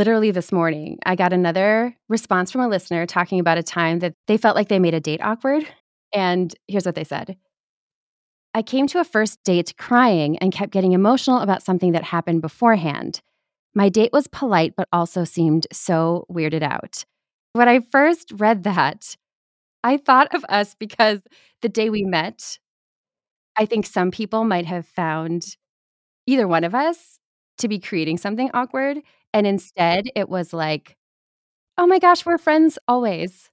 Literally this morning, I got another response from a listener talking about a time that they felt like they made a date awkward. And here's what they said I came to a first date crying and kept getting emotional about something that happened beforehand. My date was polite, but also seemed so weirded out. When I first read that, I thought of us because the day we met, I think some people might have found either one of us to be creating something awkward. And instead, it was like, oh my gosh, we're friends always.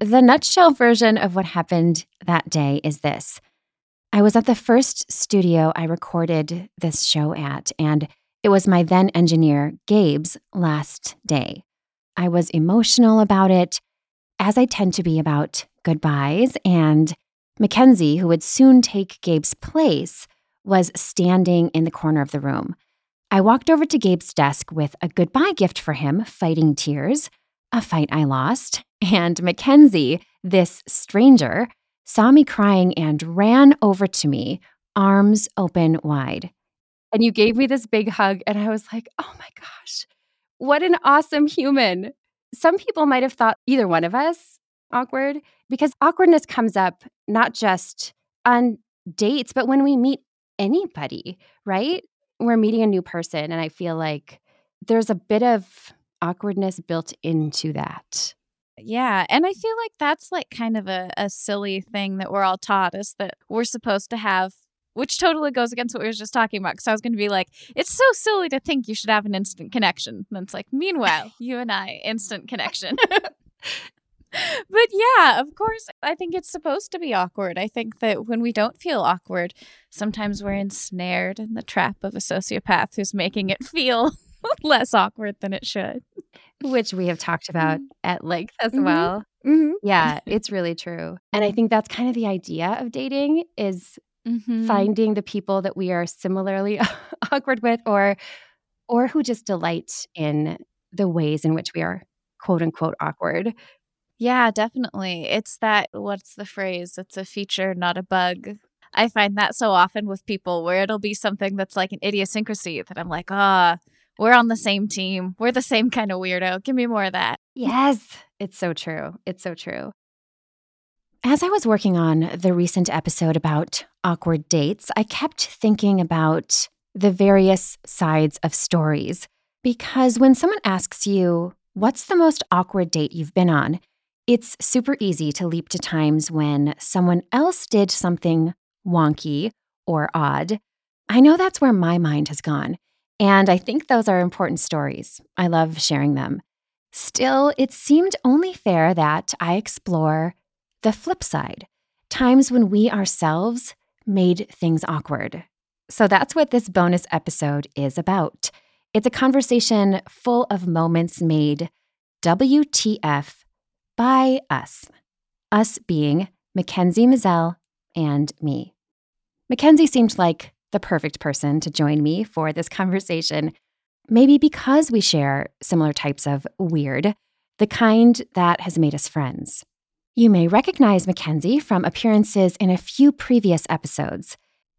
The nutshell version of what happened that day is this I was at the first studio I recorded this show at, and it was my then engineer, Gabe's, last day. I was emotional about it as I tend to be about goodbyes, and Mackenzie, who would soon take Gabe's place, was standing in the corner of the room. I walked over to Gabe's desk with a goodbye gift for him, fighting tears, a fight I lost. And Mackenzie, this stranger, saw me crying and ran over to me, arms open wide. And you gave me this big hug, and I was like, oh my gosh, what an awesome human. Some people might have thought either one of us awkward because awkwardness comes up not just on dates, but when we meet anybody, right? We're meeting a new person, and I feel like there's a bit of awkwardness built into that. Yeah. And I feel like that's like kind of a, a silly thing that we're all taught is that we're supposed to have which totally goes against what we were just talking about. Because I was going to be like, it's so silly to think you should have an instant connection. And it's like, meanwhile, you and I, instant connection. but yeah, of course, I think it's supposed to be awkward. I think that when we don't feel awkward, sometimes we're ensnared in the trap of a sociopath who's making it feel less awkward than it should. Which we have talked about mm-hmm. at length as mm-hmm. well. Mm-hmm. Yeah, it's really true. And I think that's kind of the idea of dating is mm-hmm. finding the people that we are similarly awkward with or or who just delight in the ways in which we are quote unquote awkward. Yeah, definitely. It's that what's the phrase? It's a feature, not a bug. I find that so often with people where it'll be something that's like an idiosyncrasy that I'm like, ah, oh, we're on the same team. We're the same kind of weirdo. Give me more of that. Yes, it's so true. It's so true. As I was working on the recent episode about awkward dates, I kept thinking about the various sides of stories. Because when someone asks you, What's the most awkward date you've been on? It's super easy to leap to times when someone else did something wonky or odd. I know that's where my mind has gone. And I think those are important stories. I love sharing them. Still, it seemed only fair that I explore the flip side, times when we ourselves made things awkward. So that's what this bonus episode is about. It's a conversation full of moments made WTF by us, us being Mackenzie Mazel and me. Mackenzie seemed like the perfect person to join me for this conversation, maybe because we share similar types of weird, the kind that has made us friends. You may recognize Mackenzie from appearances in a few previous episodes.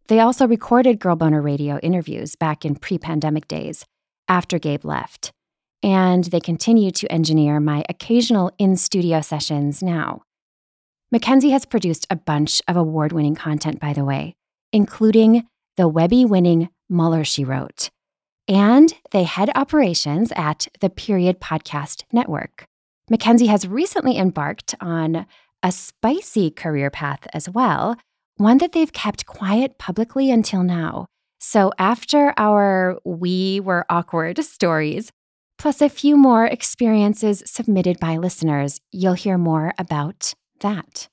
They also recorded Girl Boner Radio interviews back in pre pandemic days, after Gabe left. And they continue to engineer my occasional in studio sessions now. Mackenzie has produced a bunch of award winning content, by the way, including the Webby winning Mueller She Wrote. And they head operations at the Period Podcast Network. Mackenzie has recently embarked on a spicy career path as well, one that they've kept quiet publicly until now. So, after our We Were Awkward stories, plus a few more experiences submitted by listeners, you'll hear more about that.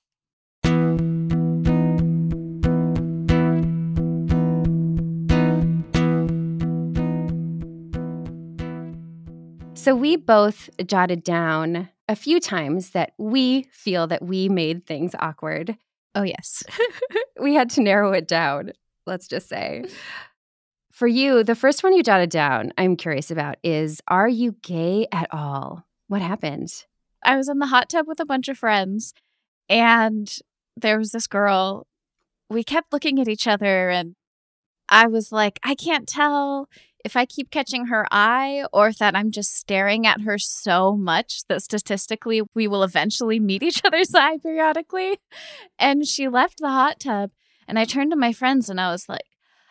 So we both jotted down a few times that we feel that we made things awkward. Oh, yes. we had to narrow it down, let's just say. Mm-hmm. For you, the first one you jotted down, I'm curious about is Are you gay at all? What happened? I was in the hot tub with a bunch of friends, and there was this girl. We kept looking at each other, and I was like, I can't tell if I keep catching her eye or that I'm just staring at her so much that statistically we will eventually meet each other's eye periodically. And she left the hot tub, and I turned to my friends and I was like,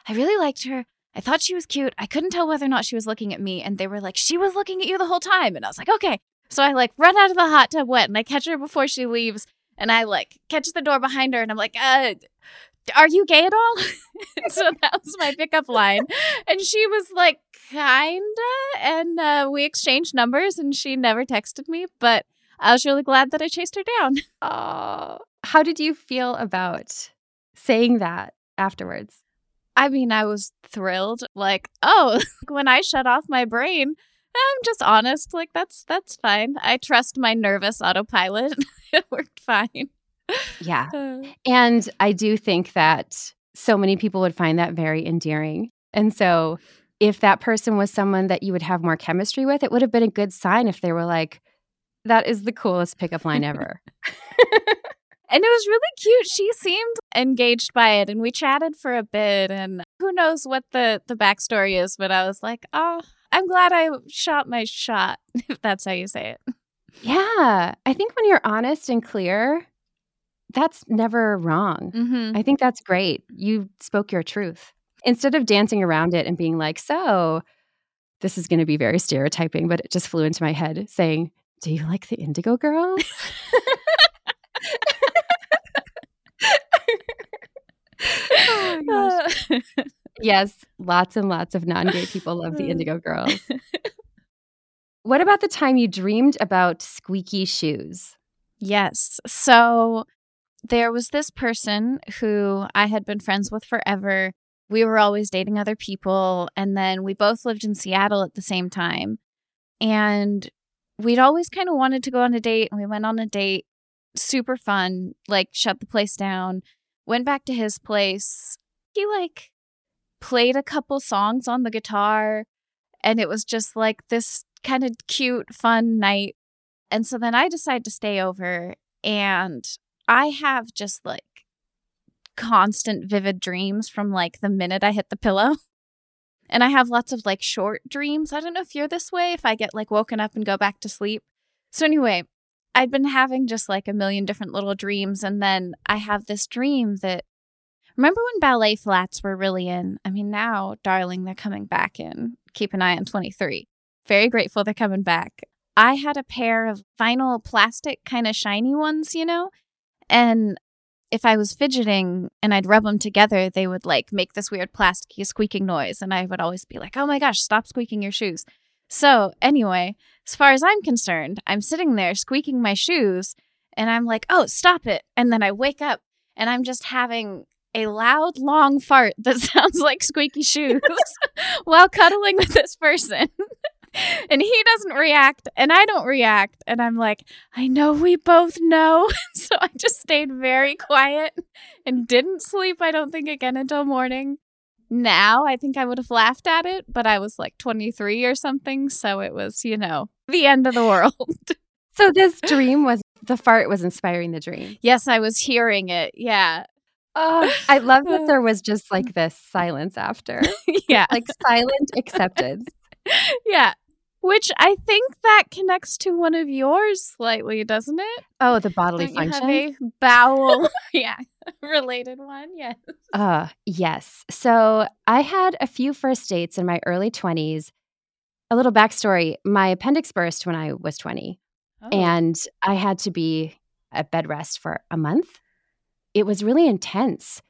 I really liked her. I thought she was cute. I couldn't tell whether or not she was looking at me. And they were like, she was looking at you the whole time. And I was like, okay. So I like run out of the hot tub wet and I catch her before she leaves. And I like catch the door behind her and I'm like, uh, are you gay at all? so that was my pickup line. And she was like, kinda. And uh, we exchanged numbers and she never texted me. But I was really glad that I chased her down. Oh, how did you feel about saying that afterwards? I mean, I was thrilled. Like, oh, when I shut off my brain, I'm just honest. Like, that's that's fine. I trust my nervous autopilot. it worked fine. Yeah. Uh. And I do think that so many people would find that very endearing. And so if that person was someone that you would have more chemistry with, it would have been a good sign if they were like, that is the coolest pickup line ever. And it was really cute. She seemed engaged by it and we chatted for a bit and who knows what the the backstory is, but I was like, "Oh, I'm glad I shot my shot." If that's how you say it. Yeah. I think when you're honest and clear, that's never wrong. Mm-hmm. I think that's great. You spoke your truth. Instead of dancing around it and being like, "So, this is going to be very stereotyping, but it just flew into my head saying, "Do you like the Indigo Girls?" oh gosh. yes, lots and lots of non gay people love the Indigo Girls. what about the time you dreamed about squeaky shoes? Yes. So there was this person who I had been friends with forever. We were always dating other people. And then we both lived in Seattle at the same time. And we'd always kind of wanted to go on a date. And we went on a date. Super fun, like, shut the place down. Went back to his place. He, like, played a couple songs on the guitar. And it was just like this kind of cute, fun night. And so then I decided to stay over. And I have just like constant vivid dreams from like the minute I hit the pillow. And I have lots of like short dreams. I don't know if you're this way, if I get like woken up and go back to sleep. So, anyway, I'd been having just like a million different little dreams. And then I have this dream that remember when ballet flats were really in? I mean, now, darling, they're coming back in. Keep an eye on 23. Very grateful they're coming back. I had a pair of vinyl plastic kind of shiny ones, you know? And if I was fidgeting and I'd rub them together, they would like make this weird plasticky squeaking noise. And I would always be like, oh my gosh, stop squeaking your shoes. So, anyway, as far as I'm concerned, I'm sitting there squeaking my shoes and I'm like, oh, stop it. And then I wake up and I'm just having a loud, long fart that sounds like squeaky shoes while cuddling with this person. and he doesn't react and I don't react. And I'm like, I know we both know. so I just stayed very quiet and didn't sleep, I don't think, again until morning. Now I think I would have laughed at it, but I was like 23 or something. So it was, you know, the end of the world. so this dream was the fart was inspiring the dream. yes, I was hearing it. Yeah. Oh, I love that there was just like this silence after, yeah. like silent acceptance. yeah. Which I think that connects to one of yours slightly, doesn't it? Oh, the bodily Don't you have function. a bowel, yeah, related one. Yes. Uh, yes. So I had a few first dates in my early 20s. A little backstory my appendix burst when I was 20, Oh. and I had to be at bed rest for a month. It was really intense.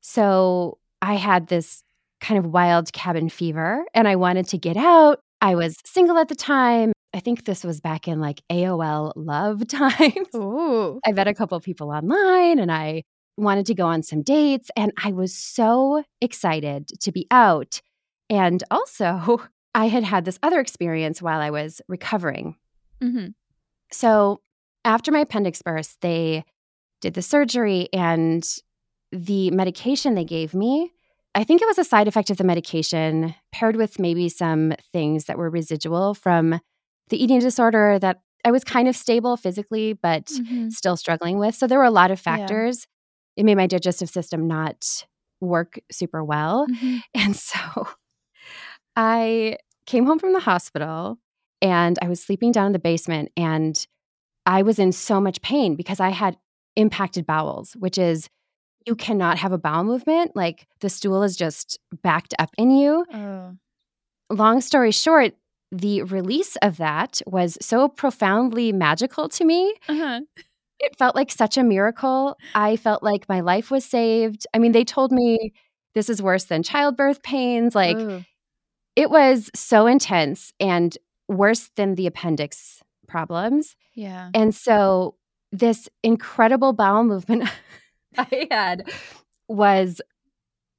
So I had this kind of wild cabin fever, and I wanted to get out. I was single at the time. I think this was back in like AOL love times. Ooh. I met a couple of people online and I wanted to go on some dates. And I was so excited to be out. And also, I had had this other experience while I was recovering. Mm-hmm. So after my appendix burst, they did the surgery and the medication they gave me. I think it was a side effect of the medication paired with maybe some things that were residual from the eating disorder that I was kind of stable physically, but Mm-hmm. still struggling with. So there were a lot of Yeah. factors. It made my digestive system not work super well. Mm-hmm. And so I came home from the hospital and I was sleeping down in the basement and I was in so much pain because I had impacted bowels, which is you cannot have a bowel movement. Like the stool is just backed up in you. Oh. Long story short, the release of that was so profoundly magical to me Uh-huh. it felt like such a miracle. I felt like my life was saved. I mean, they told me this is worse than childbirth pains. Like, Ooh. it was so intense and worse than the appendix problems. Yeah. And so, this incredible bowel movement I had was,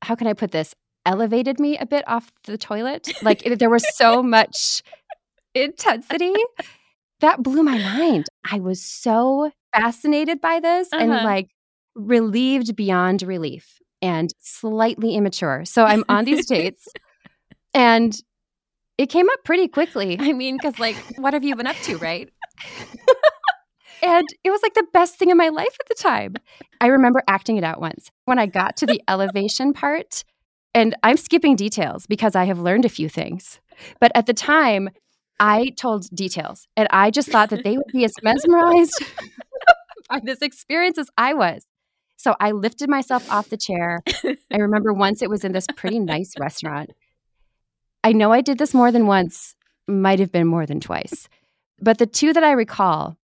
how can I put this? Elevated me a bit off the toilet. Like, there was so much intensity that blew my mind. I was so fascinated by this and Uh-huh. like relieved beyond relief and slightly immature. So I'm on these dates and it came up pretty quickly. I mean, because like, what have you been up to, right? And it was like the best thing in my life at the time. I remember acting it out once when I got to the elevation part. And I'm skipping details because I have learned a few things. But at the time, I told details and I just thought that they would be as mesmerized by this experience as I was. So I lifted myself off the chair. I remember once it was in this pretty nice restaurant. I know I did this more than once, might have been more than twice. But the two that I recall,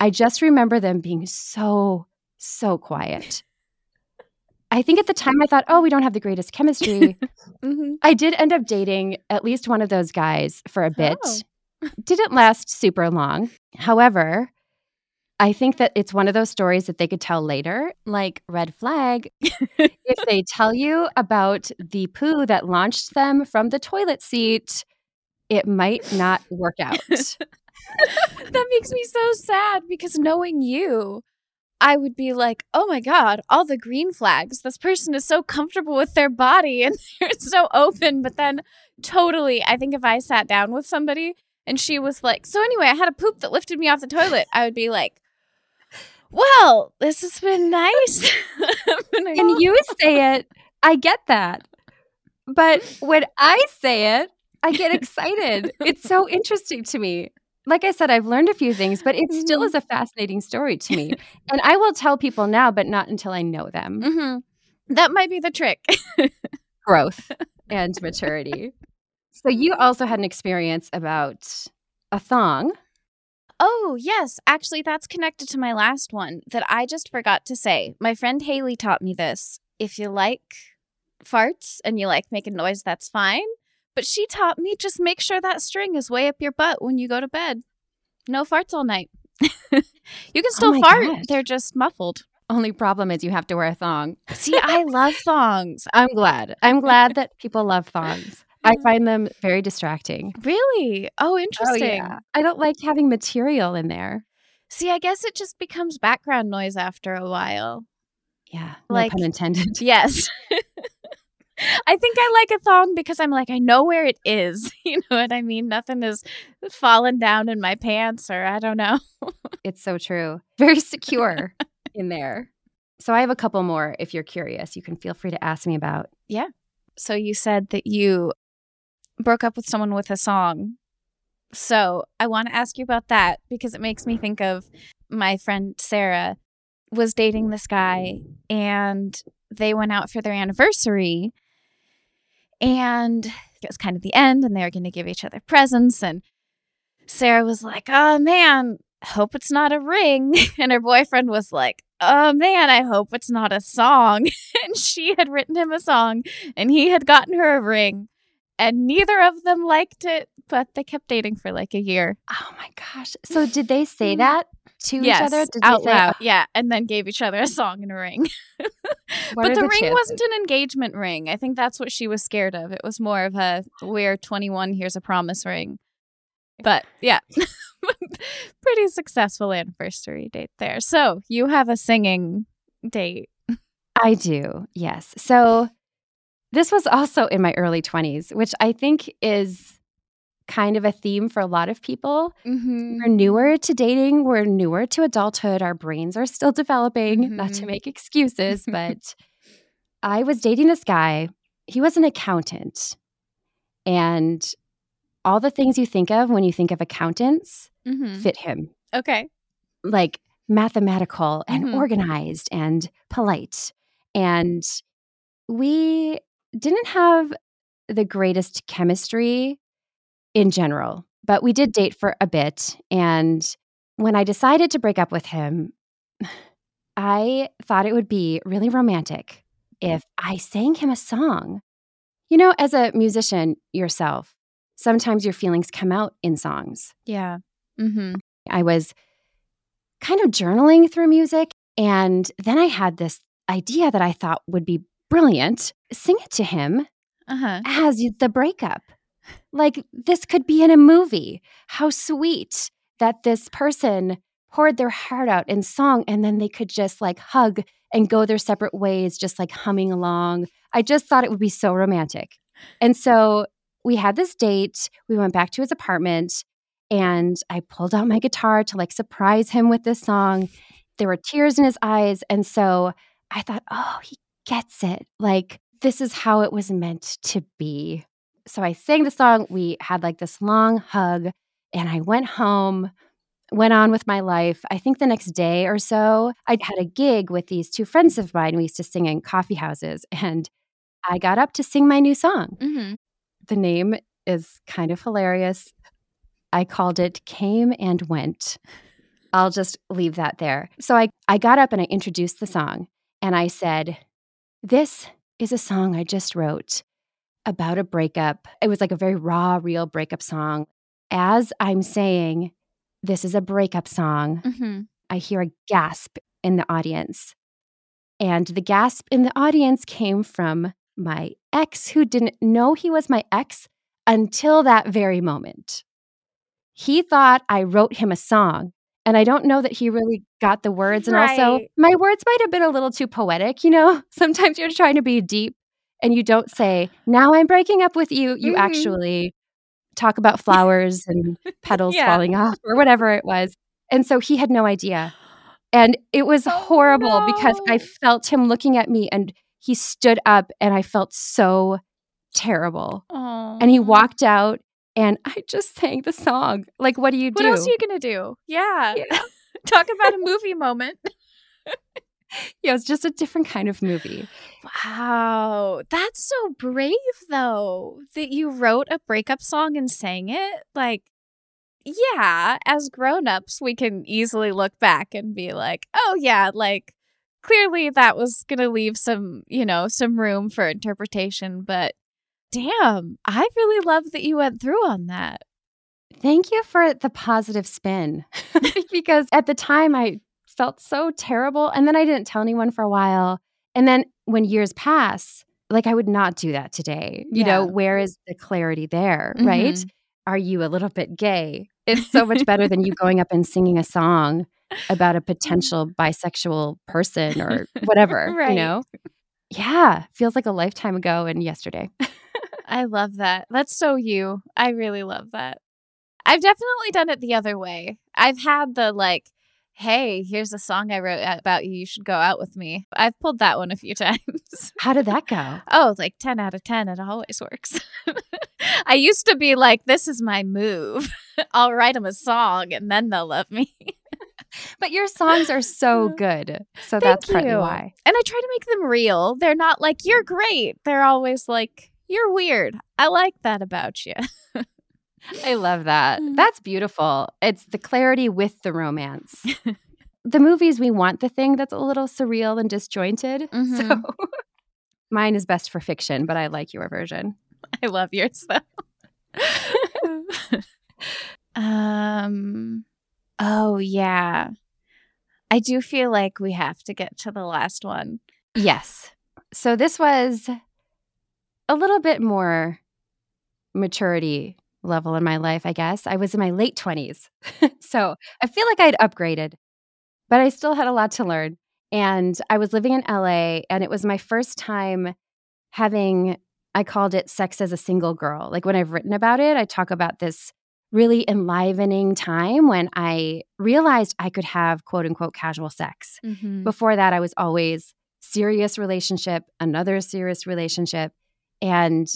I just remember them being so, so quiet. I think at the time I thought, oh, we don't have the greatest chemistry. Mm-hmm. I did end up dating at least one of those guys for a bit. Oh. Didn't last super long. However, I think that it's one of those stories that they could tell later, like red flag. if they tell you about the poo that launched them from the toilet seat, it might not work out. that makes me so sad because knowing you, I would be like, oh my God, all the green flags. This person is so comfortable with their body and they're so open. But then, totally, I think if I sat down with somebody and she was like, so anyway, I had a poop that lifted me off the toilet, I would be like, well, this has been nice. and you say it, I get that. But when I say it, I get excited. it's so interesting to me. Like I said, I've learned a few things, but it still Mhm. is a fascinating story to me. and I will tell people now, but not until I know them. hmm That might be the trick. Growth and maturity. So you also had an experience about a thong. Oh, yes. Actually, that's connected to my last one that I just forgot to say. My friend Haley taught me this. If you like farts and you like making noise, that's fine. But she taught me just make sure that string is way up your butt when you go to bed. No farts all night. you can oh still my fart, gosh. they're just muffled. Only problem is you have to wear a thong. See, I love thongs. I'm glad. I'm glad that people love thongs. I find them very distracting. Really? Oh, oh interesting. I don't like having material in there. See, I guess it just becomes background noise after a while. Yeah. No Like- pun intended. Yes. I think I like a thong because I'm like, I know where it is. You know what I mean? Nothing is falling down in my pants or I don't know. It's so true. Very secure in there. So I have a couple more if you're curious. You can feel free to ask me about. Yeah. So you said that you broke up with someone with a song. So I want to ask you about that because it makes me think of my friend Sarah was dating this guy and they went out for their anniversary and it was kind of the end and they were going to give each other presents and Sarah was like, "Oh man, hope it's not a ring." And her boyfriend was like, "Oh man, I hope it's not a song." and she had written him a song and he had gotten her a ring and neither of them liked it, but they kept dating for like a year. Oh my gosh. So did they say Mhm. that to yes, each other? Did out say, loud. Oh. Yeah, and then gave each other a song and a ring. But the, the ring chances? wasn't an engagement ring. I think that's what she was scared of. It was more of a we're 21, here's a promise ring. But yeah, pretty successful anniversary date there. So you have a singing date. I do, yes. So this was also in my early 20s, which I think is kind of a theme for a lot of people. Mm-hmm. We're newer to dating, we're newer to adulthood. Our brains are still developing, not to Mhm. make excuses, but I was dating this guy. He was an accountant. And all the things you think of when you think of accountants Mm-hmm. fit him. Okay. like mathematical and Mhm. organized and polite. And we didn't have the greatest chemistry in general, but we did date for a bit. And when I decided to break up with him, I thought it would be really romantic if I sang him a song. You know, as a musician yourself, sometimes your feelings come out in songs. Yeah. Mm-hmm. I was kind of journaling through music. And then I had this idea that I thought would be brilliant sing it to him Uh-huh. as the breakup. Like this could be in a movie. How sweet that this person poured their heart out in song and then they could just like hug and go their separate ways, just like humming along. I just thought it would be so romantic. And so we had this date. We went back to his apartment and I pulled out my guitar to like surprise him with this song. There were tears in his eyes. And so I thought, oh, he gets it. Like, this is how it was meant to be. So I sang the song. We had like this long hug, and I went home, went on with my life. I think the next day or so, I had a gig with these two friends of mine. We used to sing in coffee houses, and I got up to sing my new song. Mm-hmm. The name is kind of hilarious. I called it Came and Went. I'll just leave that there. So I, I got up and I introduced the song and I said, This is a song I just wrote about a breakup. It was like a very raw, real breakup song. As I'm saying, This is a breakup song, Mm-hmm. I hear a gasp in the audience. And the gasp in the audience came from my ex, who didn't know he was my ex until that very moment. He thought I wrote him a song. And I don't know that he really got the words. And also, my words might have been a little too poetic. You know, sometimes you're trying to be deep and you don't say, Now I'm breaking up with you. You Mhm. actually talk about flowers and petals Yeah. falling off or whatever it was. And so he had no idea. And it was Oh, horrible because I felt him looking at me and he stood up and I felt so terrible. And he walked out and I just sang the song. Like, what do you What do? else are you gonna do? Yeah. Yeah. Talk about a movie moment. yeah, it was just a different kind of movie. Wow. That's so brave though that you wrote a breakup song and sang it. Like yeah, as grown-ups we can easily look back and be like, "Oh yeah, like clearly that was going to leave some, you know, some room for interpretation, but damn, I really love that you went through on that." Thank you for the positive spin because at the time I felt so terrible. And then I didn't tell anyone for a while. And then when years pass, like I would not do that today. You know, where is the clarity there, right? Mhm. Are you a little bit gay? It's so much better than you going up and singing a song about a potential bisexual person or whatever, Right. you know? Yeah, feels like a lifetime ago and yesterday. I love that. That's so you. I really love that. I've definitely done it the other way. I've had the like, hey, here's a song I wrote about you. You should go out with me. I've pulled that one a few times. How did that go? oh, like 10 out of 10. It always works. I used to be like, this is my move. I'll write them a song and then they'll love me. But your songs are so mm. good. So that's partly you. why. And I try to make them real. They're not like, you're great. They're always like, you're weird. I like that about you. I love that. Mm. That's beautiful. It's the clarity with the romance. the movies, we want the thing that's a little surreal and disjointed. Mhm. So mine is best for fiction, but I like your version. I love yours though. um oh yeah. I do feel like we have to get to the last one. Yes. So this was a little bit more maturity level in my life, I guess. I was in my late 20s. so I feel like I'd upgraded, but I still had a lot to learn. And I was living in LA, and it was my first time having, I called it sex as a single girl. Like when I've written about it, I talk about this really enlivening time when I realized I could have quote unquote casual sex. Mm-hmm. Before that, I was always serious relationship, another serious relationship. And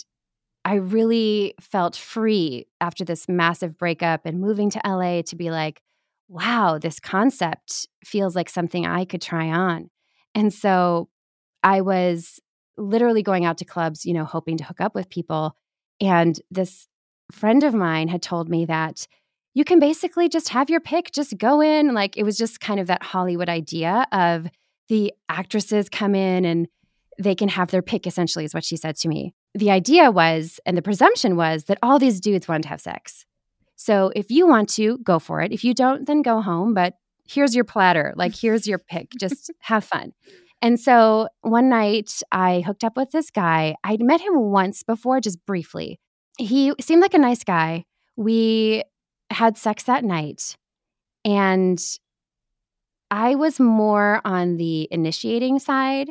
I really felt free after this massive breakup and moving to LA to be like, wow, this concept feels like something I could try on. And so I was literally going out to clubs, you know, hoping to hook up with people. And this friend of mine had told me that you can basically just have your pick, just go in. Like it was just kind of that Hollywood idea of the actresses come in and they can have their pick, essentially, is what she said to me. The idea was, and the presumption was, that all these dudes wanted to have sex. So if you want to, go for it. If you don't, then go home. But here's your platter. Like, here's your pick. Just have fun. And so one night I hooked up with this guy. I'd met him once before, just briefly. He seemed like a nice guy. We had sex that night. And I was more on the initiating side.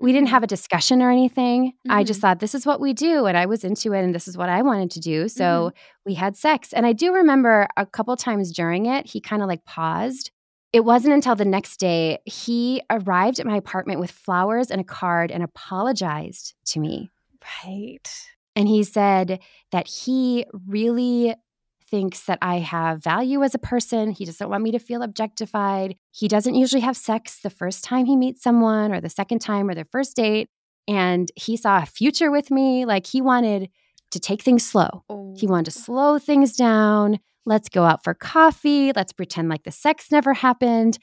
We didn't have a discussion or anything. I just Mhm. thought this is what we do. And I was into it and this is what I wanted to do. So Mm-hmm. we had sex. And I do remember a couple times during it, he kind of like paused. It wasn't until the next day he arrived at my apartment with flowers and a card and apologized to me. Right. And he said that he really thinks that I have value as a person. He doesn't want me to feel objectified. He doesn't usually have sex the first time he meets someone or the second time or their first date. And he saw a future with me. Like he wanted to take things slow. He wanted to oh. slow things down. Let's go out for coffee. Let's pretend like the sex never happened.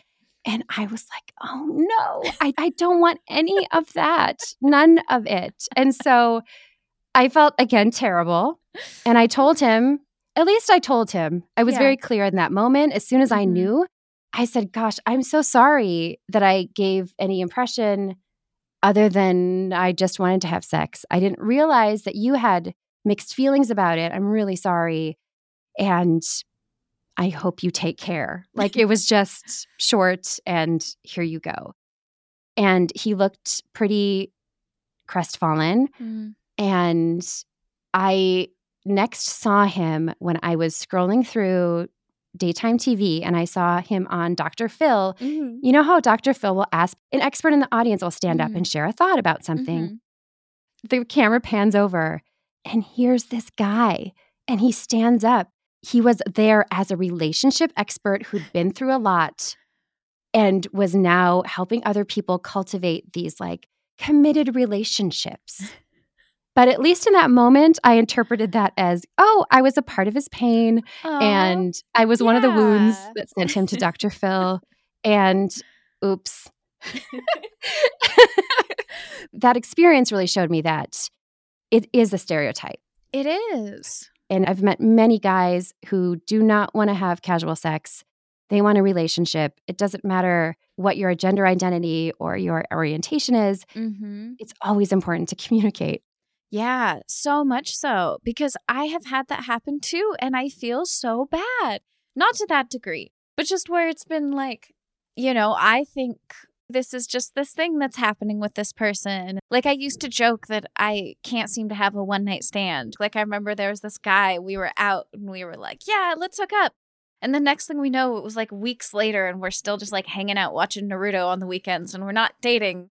And I was like, oh no, I, I don't want any of that. None of it. And so I felt again terrible. And I told him, at least I told him, I was Yeah. very clear in that moment. As soon as I Mhm. knew, I said, gosh, I'm so sorry that I gave any impression other than I just wanted to have sex. I didn't realize that you had mixed feelings about it. I'm really sorry. And I hope you take care. Like it was just short and here you go. And he looked pretty crestfallen. Mm. And I next saw him when I was scrolling through daytime TV and I saw him on Dr. Phil. Mhm. You know how Dr. Phil will ask an expert in the audience will stand up Mhm. and share a thought about something. Mhm. The camera pans over and here's this guy and he stands up. He was there as a relationship expert who'd been through a lot and was now helping other people cultivate these like committed relationships. But at least in that moment, I interpreted that as, oh, I was a part of his pain Aw. and I was one of the wounds that sent him to Dr. Phil. And oops. that experience really showed me that it is a stereotype. it is. And I've met many guys who do not want to have casual sex. They want a relationship. It doesn't matter what your gender identity or your orientation is, Mm-hmm. it's always important to communicate. Yeah, so much so because I have had that happen too, and I feel so bad. Not to that degree, but just where it's been like, you know, I think this is just this thing that's happening with this person. Like, I used to joke that I can't seem to have a one night stand. Like, I remember there was this guy, we were out and we were like, yeah, let's hook up. And the next thing we know, it was like weeks later, and we're still just like hanging out watching Naruto on the weekends, and we're not dating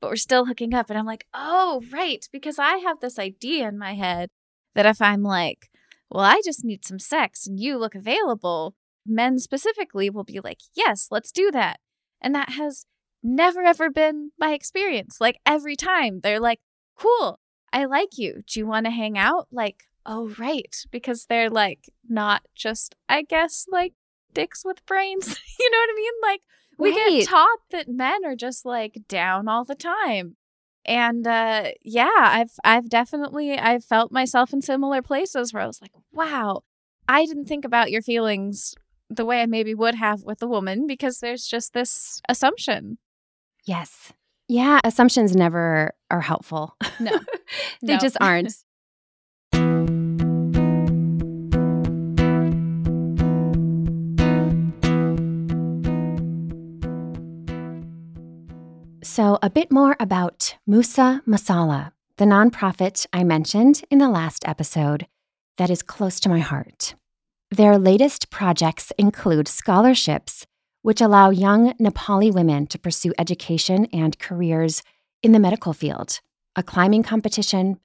but we're still hooking up. And I'm like, oh, right. Because I have this idea in my head that if I'm like, well, I just need some sex and you look available, men specifically will be like, yes, let's do that. And that has never, ever been my experience. Like every time they're like, cool, I like you. Do you want to hang out? Like, oh, right. Because they're like, not just, I guess, like dicks with brains. you know what I mean? Like, we Right. get taught that men are just like down all the time. And uh, yeah, I've I've definitely I've felt myself in similar places where I was like, wow, I didn't think about your feelings the way I maybe would have with a woman because there's just this assumption. Yes. Yeah, assumptions never are helpful. No. they No. just aren't. So, a bit more about Musa Masala, the nonprofit I mentioned in the last episode that is close to my heart. Their latest projects include scholarships, which allow young Nepali women to pursue education and careers in the medical field, a climbing competition,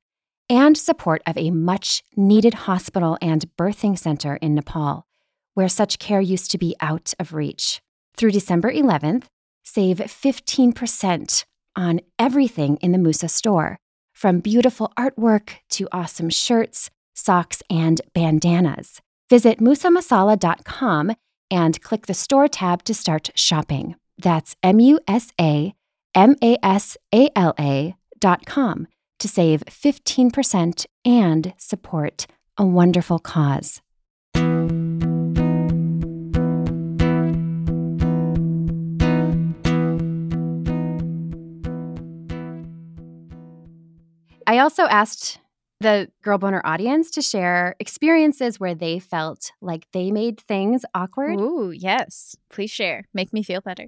and support of a much needed hospital and birthing center in Nepal, where such care used to be out of reach. Through December 11th, save 15% on everything in the Musa store, from beautiful artwork to awesome shirts, socks, and bandanas. Visit musamasala.com and click the store tab to start shopping. That's M U S A M A S A L A dot com to save 15% and support a wonderful cause. I also asked the Girl Boner audience to share experiences where they felt like they made things awkward. Ooh, yes. Please share. Make me feel better.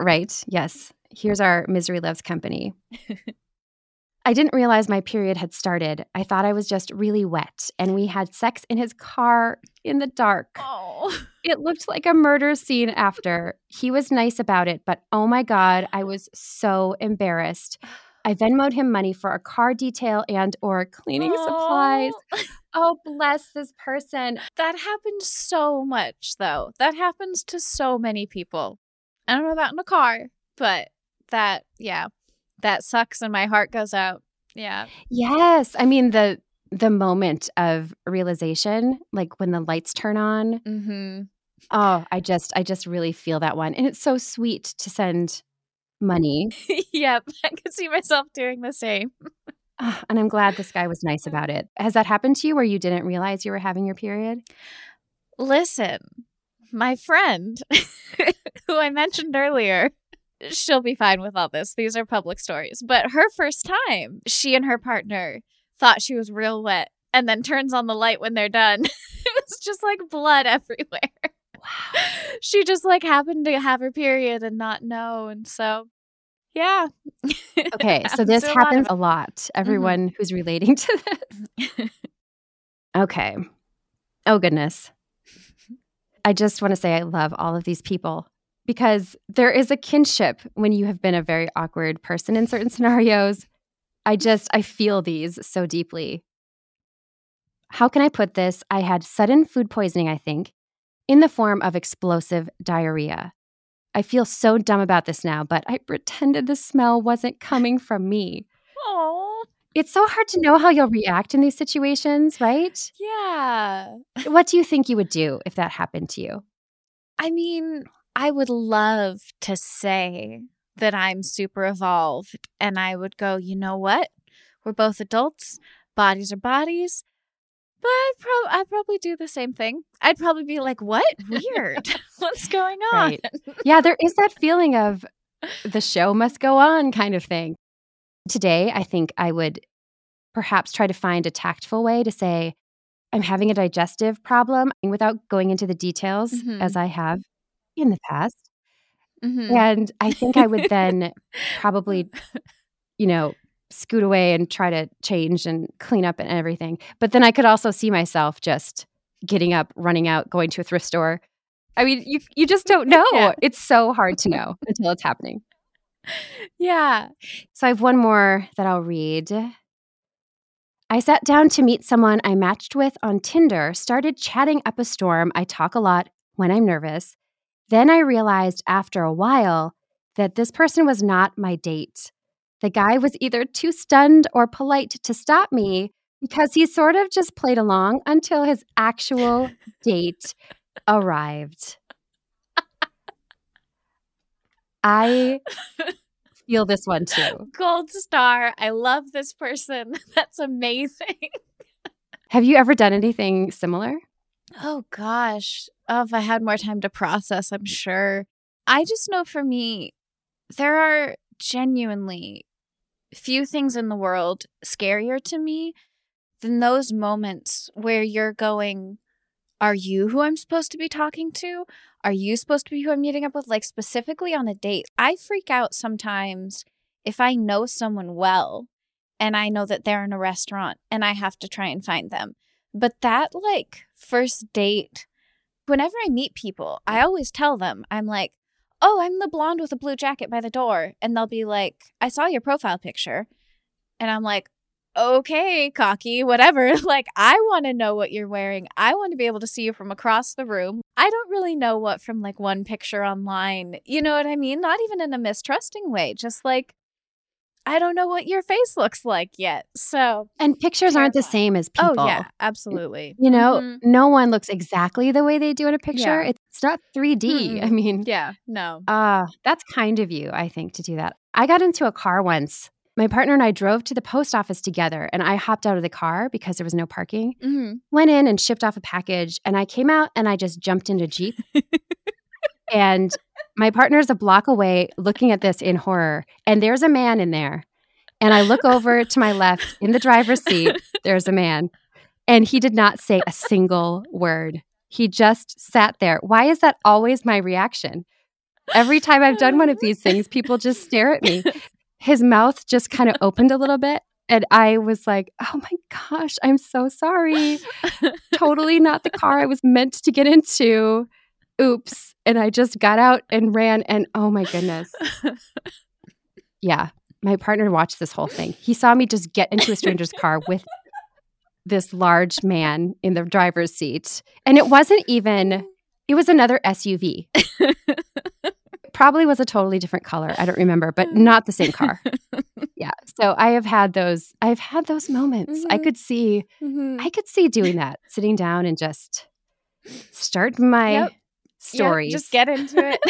Right. Yes. Here's our Misery Loves Company. I didn't realize my period had started. I thought I was just really wet, and we had sex in his car in the dark. Oh. It looked like a murder scene after. He was nice about it, but oh my God, I was so embarrassed. I Venmoed him money for a car detail and or cleaning supplies. Oh, bless this person. That happens so much, though. That happens to so many people. I don't know about in a car, but that, yeah, that sucks and my heart goes out. Yeah. Yes, I mean the the moment of realization, like when the lights turn on. Mm-hmm. Oh, I just I just really feel that one. And it's so sweet to send money. yep. I could see myself doing the same. Ah, and I'm glad this guy was nice about it. Has that happened to you where you didn't realize you were having your period? Listen, my friend who I mentioned earlier, she'll be fine with all this. These are public stories. But her first time, she and her partner thought she was real wet and then turns on the light when they're done. it was just like blood everywhere. Wow. She just like happened to have her period and not know. And so, yeah. Okay, so this a lot of happens a lot. Mm-hmm. Everyone who's relating to this. Okay. Oh, goodness. I just want to say I love all of these people because there is a kinship when you have been a very awkward person in certain scenarios. I just, I feel these so deeply. How can I put this? I had sudden food poisoning, I think, in the form of explosive diarrhea. I feel so dumb about this now, but I pretended the smell wasn't coming from me. Oh, It's so hard to know how you'll react in these situations, right? yeah. What do you think you would do if that happened to you? I mean, I would love to say that I'm super evolved and I would go, you know what? We're both adults, bodies are bodies. But I'd, prob- I'd probably do the same thing. I'd probably be like, what? Weird. What's going on? Right. Yeah, there is that feeling of the show must go on kind of thing. Today, I think I would perhaps try to find a tactful way to say, I'm having a digestive problem without going into the details Mhm. as I have in the past. Mhm. And I think I would then probably, you know, scoot away and try to change and clean up and everything. But then I could also see myself just getting up, running out, going to a thrift store. I mean, you you just don't know. Yeah. It's so hard to know until it's happening. Yeah. So I have one more that I'll read. I sat down to meet someone I matched with on Tinder, started chatting up a storm. I talk a lot when I'm nervous. Then I realized after a while that this person was not my date. The guy was either too stunned or polite to stop me because he sort of just played along until his actual date arrived. I feel this one too. Gold star. I love this person. That's amazing. Have you ever done anything similar? Oh gosh. Oh, if I had more time to process, I'm sure. I just know for me, there are genuinely few things in the world scarier to me than those moments where you're going, Are you who I'm supposed to be talking to? Are you supposed to be who I'm meeting up with? Like, specifically on a date. I freak out sometimes if I know someone well and I know that they're in a restaurant and I have to try and find them. But that, like, first date, whenever I meet people, I always tell them, I'm like, oh, I'm the blonde with a blue jacket by the door. And they'll be like, I saw your profile picture. And I'm like, okay, cocky, whatever. like, I want to know what you're wearing. I want to be able to see you from across the room. I don't really know what from like one picture online. You know what I mean? Not even in a mistrusting way, just like, I don't know what your face looks like yet. So, and pictures aren't the same as people. Oh, yeah, absolutely. You know, mm-hmm. no one looks exactly the way they do in a picture. Yeah. It's not 3D. Mm-hmm. I mean, yeah, no. Uh, that's kind of you, I think, to do that. I got into a car once. My partner and I drove to the post office together, and I hopped out of the car because there was no parking. Mm-hmm. Went in and shipped off a package, and I came out and I just jumped into Jeep. and my partner's a block away looking at this in horror, and there's a man in there. And I look over to my left in the driver's seat, there's a man. And he did not say a single word. He just sat there. Why is that always my reaction? Every time I've done one of these things, people just stare at me. His mouth just kind of opened a little bit. And I was like, oh my gosh, I'm so sorry. totally not the car I was meant to get into oops. And I just got out and ran. And oh my goodness. Yeah. My partner watched this whole thing. He saw me just get into a stranger's car with this large man in the driver's seat. And it wasn't even, it was another SUV. Probably was a totally different color. I don't remember, but not the same car. yeah. So I have had those, I've had those moments. Mm-hmm. I could see, mm-hmm. I could see doing that, sitting down and just start my yep stories. Yep, just get into it.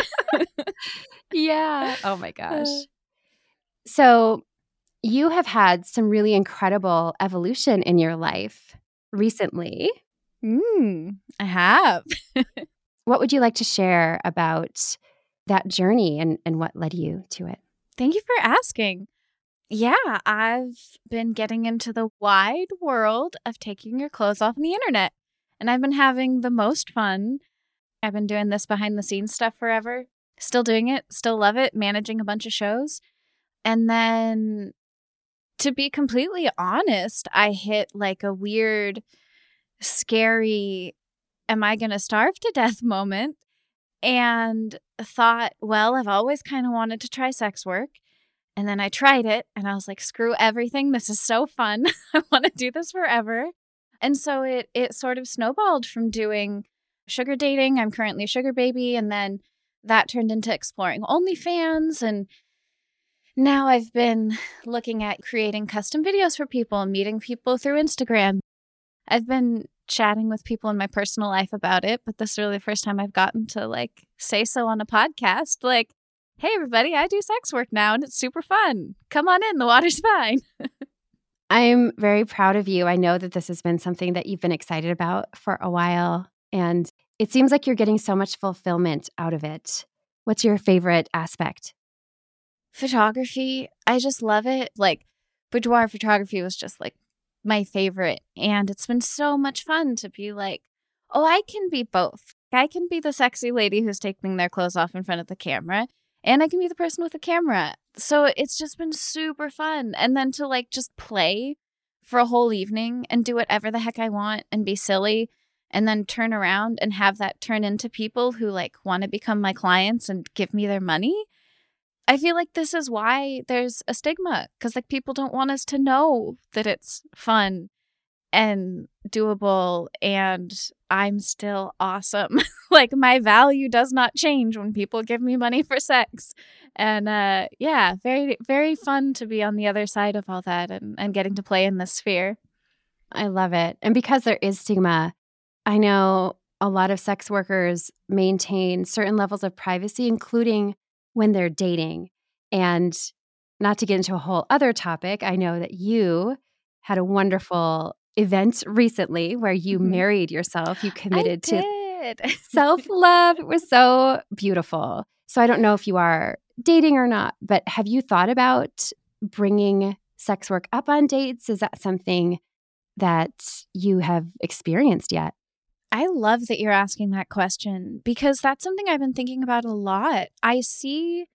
yeah. Oh my gosh. So, you have had some really incredible evolution in your life recently. Mm, I have. what would you like to share about that journey and, and what led you to it? Thank you for asking. Yeah, I've been getting into the wide world of taking your clothes off on the internet. And I've been having the most fun I've been doing this behind the scenes stuff forever. Still doing it, still love it, managing a bunch of shows. And then to be completely honest, I hit like a weird, scary, am I going to starve to death moment? And thought, well, I've always kind of wanted to try sex work. And then I tried it and I was like, screw everything. This is so fun. I want to do this forever. And so it it sort of snowballed from doing sugar dating. I'm currently a sugar baby. And then that turned into exploring OnlyFans. And now I've been looking at creating custom videos for people meeting people through Instagram. I've been chatting with people in my personal life about it, but this is really the first time I've gotten to like say so on a podcast. Like, hey, everybody, I do sex work now and it's super fun. Come on in, the water's fine. I'm very proud of you. I know that this has been something that you've been excited about for a while. And it seems like you're getting so much fulfillment out of it. What's your favorite aspect? Photography. I just love it. Like, boudoir photography was just like my favorite. And it's been so much fun to be like, oh, I can be both. I can be the sexy lady who's taking their clothes off in front of the camera, and I can be the person with the camera. So it's just been super fun. And then to like just play for a whole evening and do whatever the heck I want and be silly and then turn around and have that turn into people who like want to become my clients and give me their money. I feel like this is why there's a stigma because like people don't want us to know that it's fun and doable and I'm still awesome. like my value does not change when people give me money for sex. And uh yeah, very very fun to be on the other side of all that and and getting to play in this sphere. I love it. And because there is stigma, I know a lot of sex workers maintain certain levels of privacy, including when they're dating. And not to get into a whole other topic, I know that you had a wonderful event recently where you Mhm. married yourself. You committed to to self love. It was so beautiful. So I don't know if you are dating or not, but have you thought about bringing sex work up on dates? Is that something that you have experienced yet? I love that you're asking that question because that's something I've been thinking about a lot. I see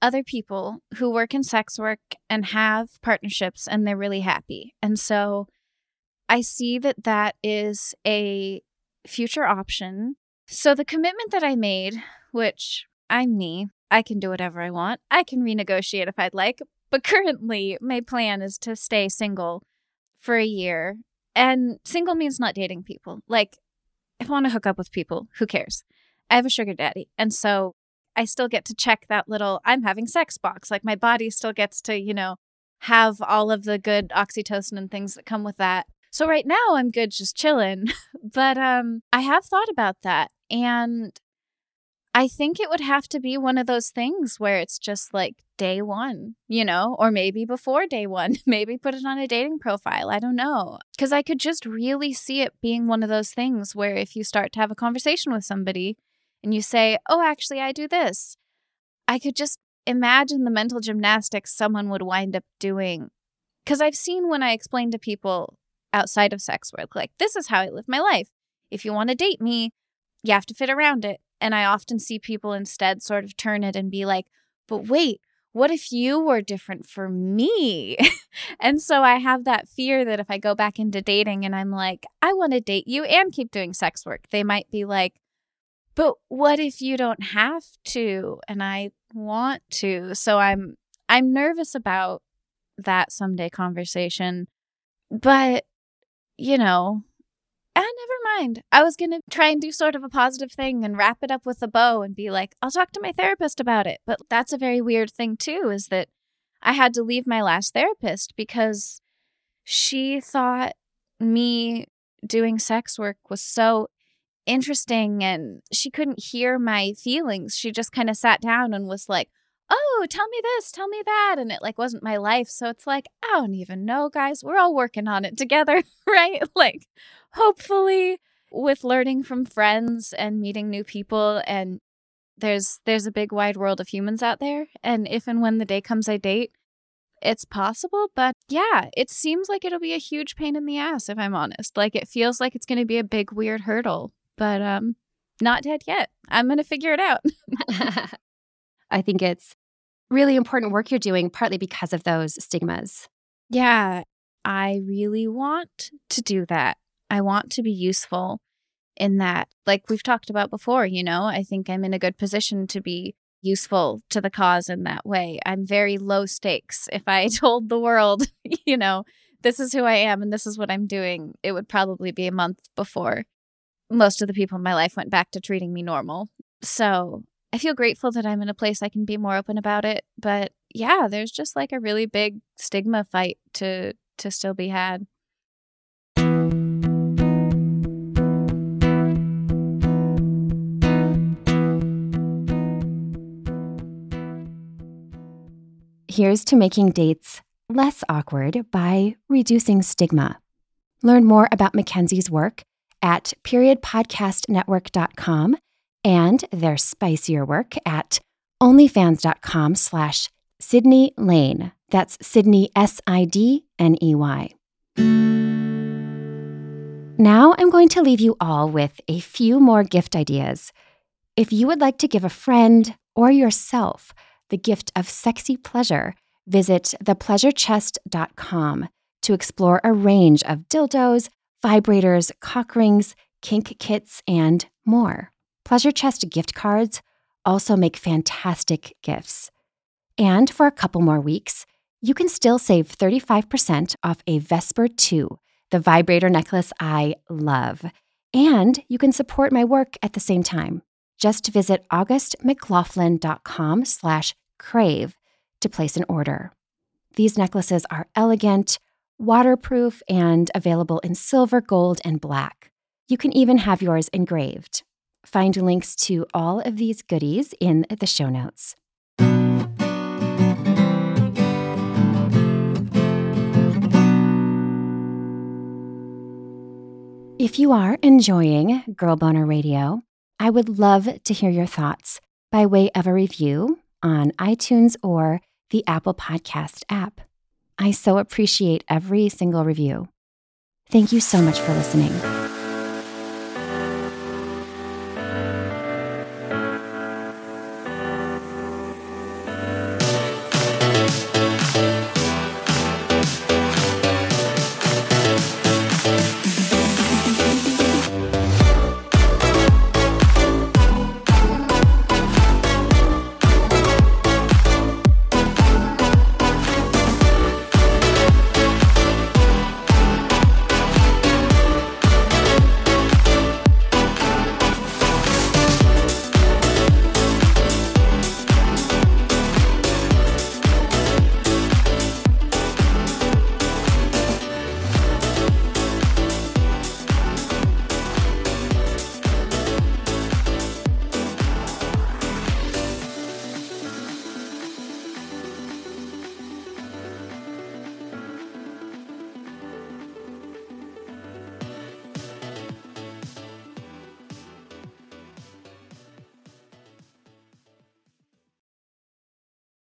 other people who work in sex work and have partnerships and they're really happy. And so I see that that is a future option. So the commitment that I made, which I'm me, I can do whatever I want. I can renegotiate if I'd like, but currently my plan is to stay single for a year. And single means not dating people. Like I want to hook up with people, who cares? I have a sugar daddy. And so I still get to check that little I'm having sex box. Like my body still gets to, you know, have all of the good oxytocin and things that come with that. So right now I'm good just chilling. but um I have thought about that and I think it would have to be one of those things where it's just like day 1, you know, or maybe before day 1, maybe put it on a dating profile. I don't know. Cuz I could just really see it being one of those things where if you start to have a conversation with somebody and you say, "Oh, actually I do this." I could just imagine the mental gymnastics someone would wind up doing. Cuz I've seen when I explain to people outside of sex work like, "This is how I live my life. If you want to date me, you have to fit around it." And I often see people instead sort of turn it and be like, "But wait, what if you were different for me?" and so I have that fear that if I go back into dating and I'm like, "I want to date you and keep doing sex work." They might be like, "But what if you don't have to and I want to?" So I'm I'm nervous about that someday conversation. But you know, ah, never mind. I was going to try and do sort of a positive thing and wrap it up with a bow and be like, I'll talk to my therapist about it. But that's a very weird thing, too, is that I had to leave my last therapist because she thought me doing sex work was so interesting and she couldn't hear my feelings. She just kind of sat down and was like, oh, tell me this, tell me that. And it like wasn't my life. So it's like, I don't even know, guys. We're all working on it together, right? Like, hopefully, with learning from friends and meeting new people and there's there's a big wide world of humans out there and if and when the day comes I date it's possible but yeah it seems like it'll be a huge pain in the ass if I'm honest like it feels like it's going to be a big weird hurdle but um not dead yet I'm going to figure it out I think it's really important work you're doing, partly because of those stigmas. Yeah, I really want to do that. I want to be useful in that. Like we've talked about before, you know, I think I'm in a good position to be useful to the cause in that way. I'm very low stakes. If I told the world, you know, this is who I am and this is what I'm doing, it would probably be a month before most of the people in my life went back to treating me normal. So I feel grateful that I'm in a place I can be more open about it. But yeah, there's just like a really big stigma fight to to still be had. Here's to making dates less awkward by reducing stigma. Learn more about Mackenzie's work at periodpodcastnetwork.com and their spicier work at onlyfans.com slash Sydney Lane. That's Sydney S I D N E Y. Now I'm going to leave you all with a few more gift ideas. If you would like to give a friend or yourself the gift of sexy pleasure, visit thepleasurechest.com to explore a range of dildos, vibrators, cock rings, kink kits, and more. Pleasure Chest gift cards also make fantastic gifts. And for a couple more weeks, you can still save 35% off a Vesper 2, the vibrator necklace I love. And you can support my work at the same time. Just visit augustmclaughlin.com slash Crave to place an order. These necklaces are elegant, waterproof, and available in silver, gold, and black. You can even have yours engraved. Find links to all of these goodies in the show notes. If you are enjoying Girl Boner Radio, I would love to hear your thoughts by way of a review on iTunes or the Apple Podcast app. I so appreciate every single review. Thank you so much for listening.